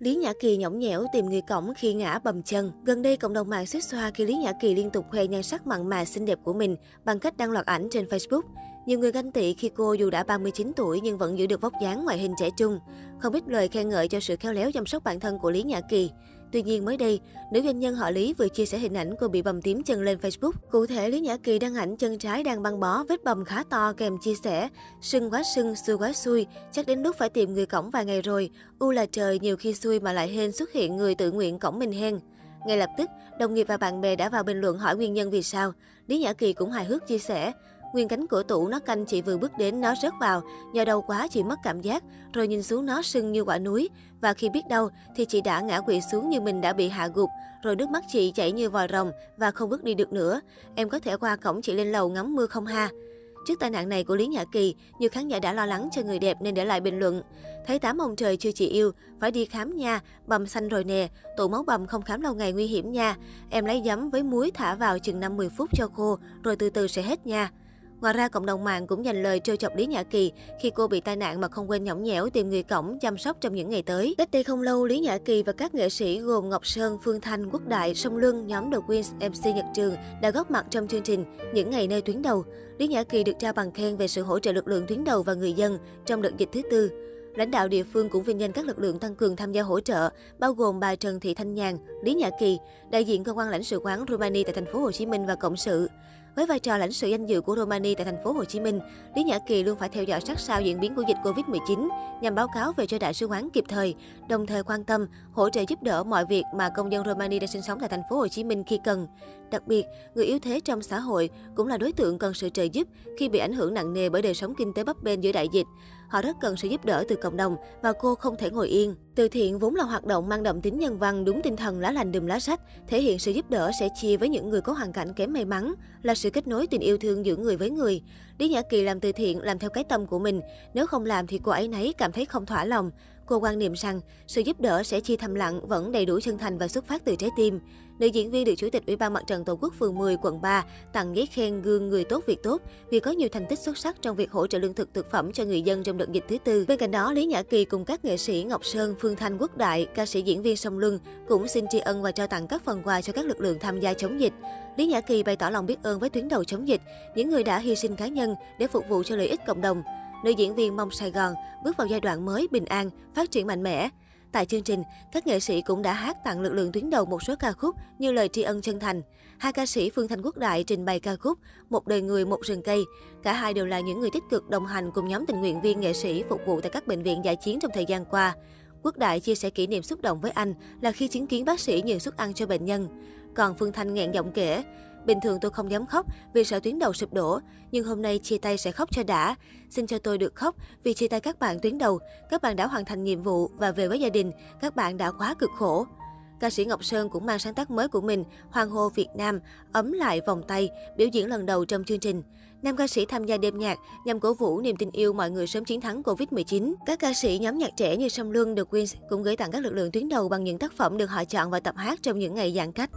Lý Nhã Kỳ nhõng nhẽo tìm người cổng khi ngã bầm chân. Gần đây, cộng đồng mạng xích xoa khi Lý Nhã Kỳ liên tục khoe nhan sắc mặn mà xinh đẹp của mình bằng cách đăng loạt ảnh trên Facebook. Nhiều người ganh tị khi cô dù đã 39 tuổi nhưng vẫn giữ được vóc dáng ngoại hình trẻ trung. Không ít lời khen ngợi cho sự khéo léo chăm sóc bản thân của Lý Nhã Kỳ. Tuy nhiên mới đây, nữ doanh nhân họ Lý vừa chia sẻ hình ảnh cô bị bầm tím chân lên Facebook. Cụ thể, Lý Nhã Kỳ đăng ảnh chân trái đang băng bó, vết bầm khá to kèm chia sẻ. Sưng quá sưng, xui quá xui, chắc đến lúc phải tìm người cổng vài ngày rồi. U là trời, nhiều khi xui mà lại hên xuất hiện người tự nguyện cổng mình hen. Ngay lập tức, đồng nghiệp và bạn bè đã vào bình luận hỏi nguyên nhân vì sao. Lý Nhã Kỳ cũng hài hước chia sẻ. Nguyên cánh cửa tủ nó canh chị vừa bước đến nó rớt vào, nhờ đau quá chị mất cảm giác, rồi nhìn xuống nó sưng như quả núi. Và khi biết đau thì chị đã ngã quỵ xuống như mình đã bị hạ gục, rồi nước mắt chị chảy như vòi rồng và không bước đi được nữa. Em có thể qua cổng chị lên lầu ngắm mưa không ha? Trước tai nạn này của Lý Nhã Kỳ, nhiều khán giả đã lo lắng cho người đẹp nên để lại bình luận. Thấy tám ông trời chưa chị yêu, phải đi khám nha, bầm xanh rồi nè, tụ máu bầm không khám lâu ngày nguy hiểm nha. Em lấy giấm với muối thả vào chừng 5-10 phút cho khô, rồi từ từ sẽ hết nha. Ngoài ra, cộng đồng mạng cũng dành lời trêu chọc Lý Nhã Kỳ khi cô bị tai nạn mà không quên nhõng nhẽo tìm người cổng chăm sóc trong những ngày tới. Cách đây không lâu, Lý Nhã Kỳ và các nghệ sĩ gồm Ngọc Sơn, Phương Thanh, Quốc Đại, Sông Lưng, nhóm The Queens, MC Nhật Trường đã góp mặt trong chương trình Những ngày nơi tuyến đầu. Lý Nhã Kỳ được trao bằng khen về sự hỗ trợ lực lượng tuyến đầu và người dân trong đợt dịch thứ tư. Lãnh đạo địa phương cũng vinh danh các lực lượng tăng cường tham gia hỗ trợ, bao gồm bà Trần Thị Thanh Nhàn, Lý Nhã Kỳ, đại diện cơ quan lãnh sự quán Romania tại thành phố Hồ Chí Minh và cộng sự. Với vai trò lãnh sự danh dự của Romani tại thành phố Hồ Chí Minh, Lý Nhã Kỳ luôn phải theo dõi sát sao diễn biến của dịch Covid-19 nhằm báo cáo về cho đại sứ quán kịp thời, đồng thời quan tâm, hỗ trợ giúp đỡ mọi việc mà công dân Romani đang sinh sống tại thành phố Hồ Chí Minh khi cần. Đặc biệt, người yếu thế trong xã hội cũng là đối tượng cần sự trợ giúp khi bị ảnh hưởng nặng nề bởi đời sống kinh tế bấp bênh giữa đại dịch. Họ rất cần sự giúp đỡ từ cộng đồng và cô không thể ngồi yên. Từ thiện vốn là hoạt động mang đậm tính nhân văn, đúng tinh thần lá lành đùm lá sách, thể hiện sự giúp đỡ sẽ chia với những người có hoàn cảnh kém may mắn, là sự kết nối tình yêu thương giữa người với người. Lý Nhã Kỳ làm từ thiện làm theo cái tâm của mình, nếu không làm thì cô ấy nấy cảm thấy không thỏa lòng. Cô quan niệm rằng sự giúp đỡ sẽ chi thầm lặng vẫn đầy đủ chân thành và xuất phát từ trái tim. Nữ diễn viên được Chủ tịch Ủy ban Mặt trận Tổ quốc phường 10, quận 3 tặng giấy khen gương người tốt việc tốt vì có nhiều thành tích xuất sắc trong việc hỗ trợ lương thực thực phẩm cho người dân trong đợt dịch thứ tư. Bên cạnh đó, Lý Nhã Kỳ cùng các nghệ sĩ Ngọc Sơn, Phương Thanh Quốc Đại, ca sĩ diễn viên Sông Luân cũng xin tri ân và trao tặng các phần quà cho các lực lượng tham gia chống dịch. Lý Nhã Kỳ bày tỏ lòng biết ơn với tuyến đầu chống dịch, những người đã hy sinh cá nhân để phục vụ cho lợi ích cộng đồng. Nữ diễn viên mong Sài Gòn bước vào giai đoạn mới bình an, phát triển mạnh mẽ. Tại chương trình, các nghệ sĩ cũng đã hát tặng lực lượng tuyến đầu một số ca khúc như lời tri ân chân thành. Hai ca sĩ Phương Thanh Quốc Đại trình bày ca khúc Một đời người một rừng cây. Cả hai đều là những người tích cực đồng hành cùng nhóm tình nguyện viên nghệ sĩ phục vụ tại các bệnh viện giải chiến trong thời gian qua. Quốc Đại chia sẻ kỷ niệm xúc động với anh là khi chứng kiến bác sĩ nhường suất ăn cho bệnh nhân. Còn Phương Thanh nghẹn giọng kể, Bình thường tôi không dám khóc vì sợ tuyến đầu sụp đổ, nhưng hôm nay chia tay sẽ khóc cho đã. Xin cho tôi được khóc vì chia tay các bạn tuyến đầu, các bạn đã hoàn thành nhiệm vụ và về với gia đình, các bạn đã quá cực khổ. Ca sĩ Ngọc Sơn cũng mang sáng tác mới của mình, Hoàng hô Việt Nam, ấm lại vòng tay, biểu diễn lần đầu trong chương trình. Nam ca sĩ tham gia đêm nhạc nhằm cổ vũ niềm tin yêu mọi người sớm chiến thắng Covid-19. Các ca sĩ nhóm nhạc trẻ như Sâm Luân, The Queens cũng gửi tặng các lực lượng tuyến đầu bằng những tác phẩm được họ chọn và tập hát trong những ngày giãn cách.